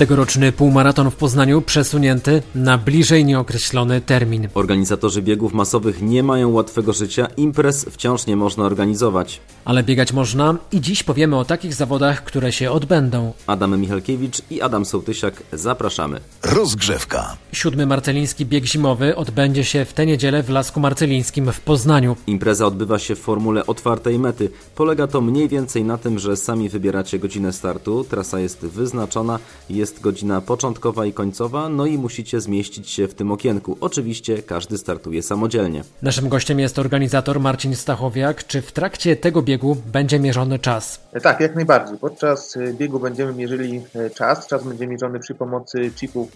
Tegoroczny półmaraton w Poznaniu przesunięty na bliżej nieokreślony termin. Organizatorzy biegów masowych nie mają łatwego życia, imprez wciąż nie można organizować. Ale biegać można i dziś powiemy o takich zawodach, które się odbędą. Adam Michalkiewicz i Adam Sołtysiak zapraszamy. Rozgrzewka. Siódmy marceliński bieg zimowy odbędzie się w tę niedzielę w Lasku Marcelińskim w Poznaniu. Impreza odbywa się w formule otwartej mety. Polega to mniej więcej na tym, że sami wybieracie godzinę startu, trasa jest wyznaczona, jest godzina początkowa i końcowa, no i musicie zmieścić się w tym okienku. Oczywiście każdy startuje samodzielnie. Naszym gościem jest organizator Marcin Stachowiak. Czy w trakcie tego biegu będzie mierzony czas? Tak, jak najbardziej. Podczas biegu będziemy mierzyli czas. Czas będzie mierzony przy pomocy chipów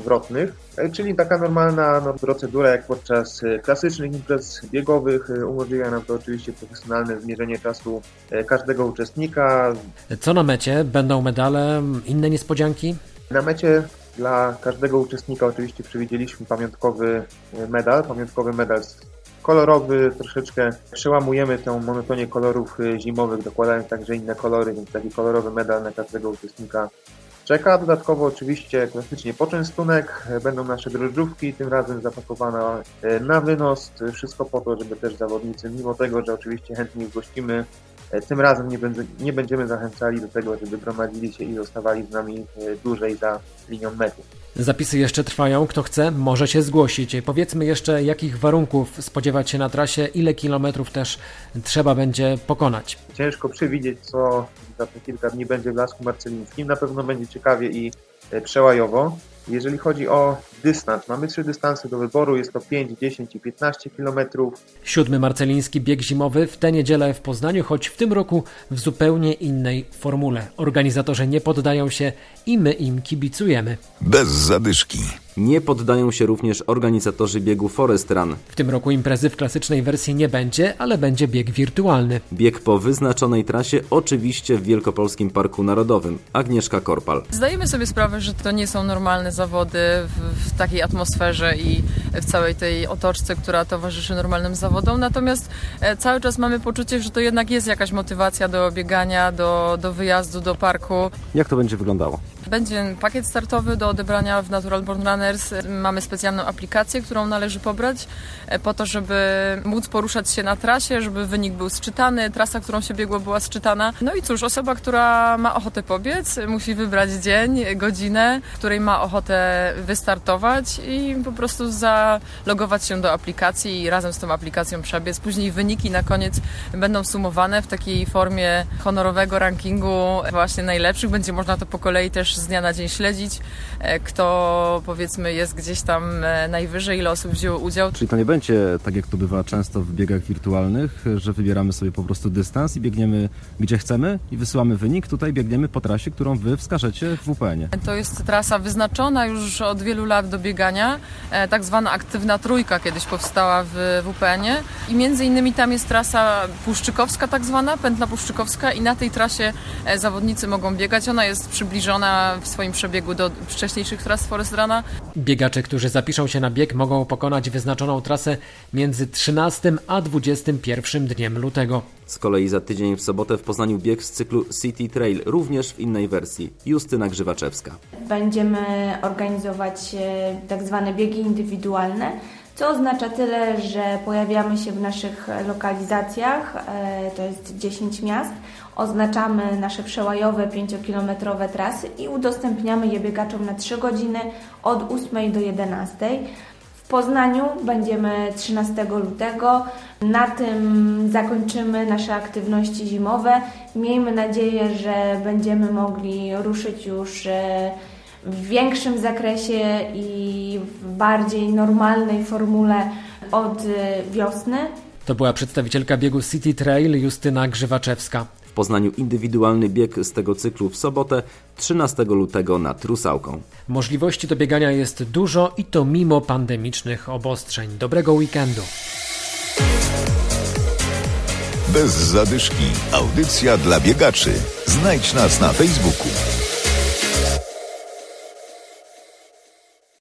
zwrotnych, czyli taka normalna no, procedura jak podczas klasycznych imprez biegowych. Umożliwia nam to oczywiście profesjonalne zmierzenie czasu każdego uczestnika. Co na mecie? Będą medale, inne niespodzianki? Na mecie dla każdego uczestnika oczywiście przewidzieliśmy pamiątkowy medal, pamiątkowy medal kolorowy, troszeczkę przełamujemy tę monotonię kolorów zimowych, dokładając także inne kolory, więc taki kolorowy medal na każdego uczestnika czeka. Dodatkowo oczywiście klasycznie poczęstunek, będą nasze drożdżówki, tym razem zapakowane na wynos, wszystko po to, żeby też zawodnicy, mimo tego, że oczywiście chętnie gościmy, tym razem nie, będzie, nie będziemy zachęcali do tego, żeby gromadzili się i zostawali z nami dłużej za linią mety. Zapisy jeszcze trwają. Kto chce, może się zgłosić. Powiedzmy jeszcze, jakich warunków spodziewać się na trasie, ile kilometrów też trzeba będzie pokonać. Ciężko przewidzieć, co za te kilka dni będzie w Lasku Marcelińskim. Na pewno będzie ciekawie i przełajowo. Jeżeli chodzi o dystans, mamy trzy dystanse do wyboru, jest to 5, 10 i 15 km. Siódmy marceliński bieg zimowy w tę niedzielę w Poznaniu, choć w tym roku w zupełnie innej formule. Organizatorzy nie poddają się i my im kibicujemy. Bez zadyszki. Nie poddają się również organizatorzy biegu Forest Run. W tym roku imprezy w klasycznej wersji nie będzie, ale będzie bieg wirtualny. Bieg po wyznaczonej trasie, oczywiście w Wielkopolskim Parku Narodowym. Agnieszka Korpal. Zdajemy sobie sprawę, że to nie są normalne zawody w, w takiej atmosferze i w całej tej otoczce, która towarzyszy normalnym zawodom. Natomiast cały czas mamy poczucie, że to jednak jest jakaś motywacja do biegania, do, do wyjazdu do parku. Jak to będzie wyglądało? Będzie pakiet startowy do odebrania w Natural Born Runners. Mamy specjalną aplikację, którą należy pobrać po to, żeby móc poruszać się na trasie, żeby wynik był sczytany, trasa, którą się biegło była sczytana. No i cóż, osoba, która ma ochotę pobiec, musi wybrać dzień, godzinę, w której ma ochotę wystartować i po prostu zalogować się do aplikacji i razem z tą aplikacją przebiec. Później wyniki na koniec będą sumowane w takiej formie honorowego rankingu właśnie najlepszych. Będzie można to po kolei też z dnia na dzień śledzić, kto powiedzmy jest gdzieś tam najwyżej, ile osób wzięło udział. Czyli to nie będzie tak jak to bywa często w biegach wirtualnych, że wybieramy sobie po prostu dystans i biegniemy gdzie chcemy i wysyłamy wynik. Tutaj biegniemy po trasie, którą wy wskażecie w WPN-ie. To jest trasa wyznaczona już od wielu lat do biegania, tak zwana aktywna trójka kiedyś powstała w WPN-ie i między innymi tam jest trasa puszczykowska tak zwana, pętla puszczykowska i na tej trasie zawodnicy mogą biegać. Ona jest przybliżona w swoim przebiegu do wcześniejszych tras Forest Runa. Biegacze, którzy zapiszą się na bieg mogą pokonać wyznaczoną trasę między 13 a 21 dniem lutego. Z kolei za tydzień w sobotę w Poznaniu bieg z cyklu City Trail, również w innej wersji. Justyna Grzywaczewska. Będziemy organizować tak zwane biegi indywidualne, co oznacza tyle, że pojawiamy się w naszych lokalizacjach, to jest 10 miast, oznaczamy nasze przełajowe 5-kilometrowe trasy i udostępniamy je biegaczom na 3 godziny od 8 do 11. W Poznaniu będziemy 13 lutego. Na tym zakończymy nasze aktywności zimowe. Miejmy nadzieję, że będziemy mogli ruszyć już w większym zakresie i w bardziej normalnej formule od wiosny. To była przedstawicielka biegu City Trail Justyna Grzywaczewska. W Poznaniu indywidualny bieg z tego cyklu w sobotę 13 lutego nad Rusałką. Możliwości do biegania jest dużo i to mimo pandemicznych obostrzeń. Dobrego weekendu. Bez zadyszki. Audycja dla biegaczy. Znajdź nas na Facebooku.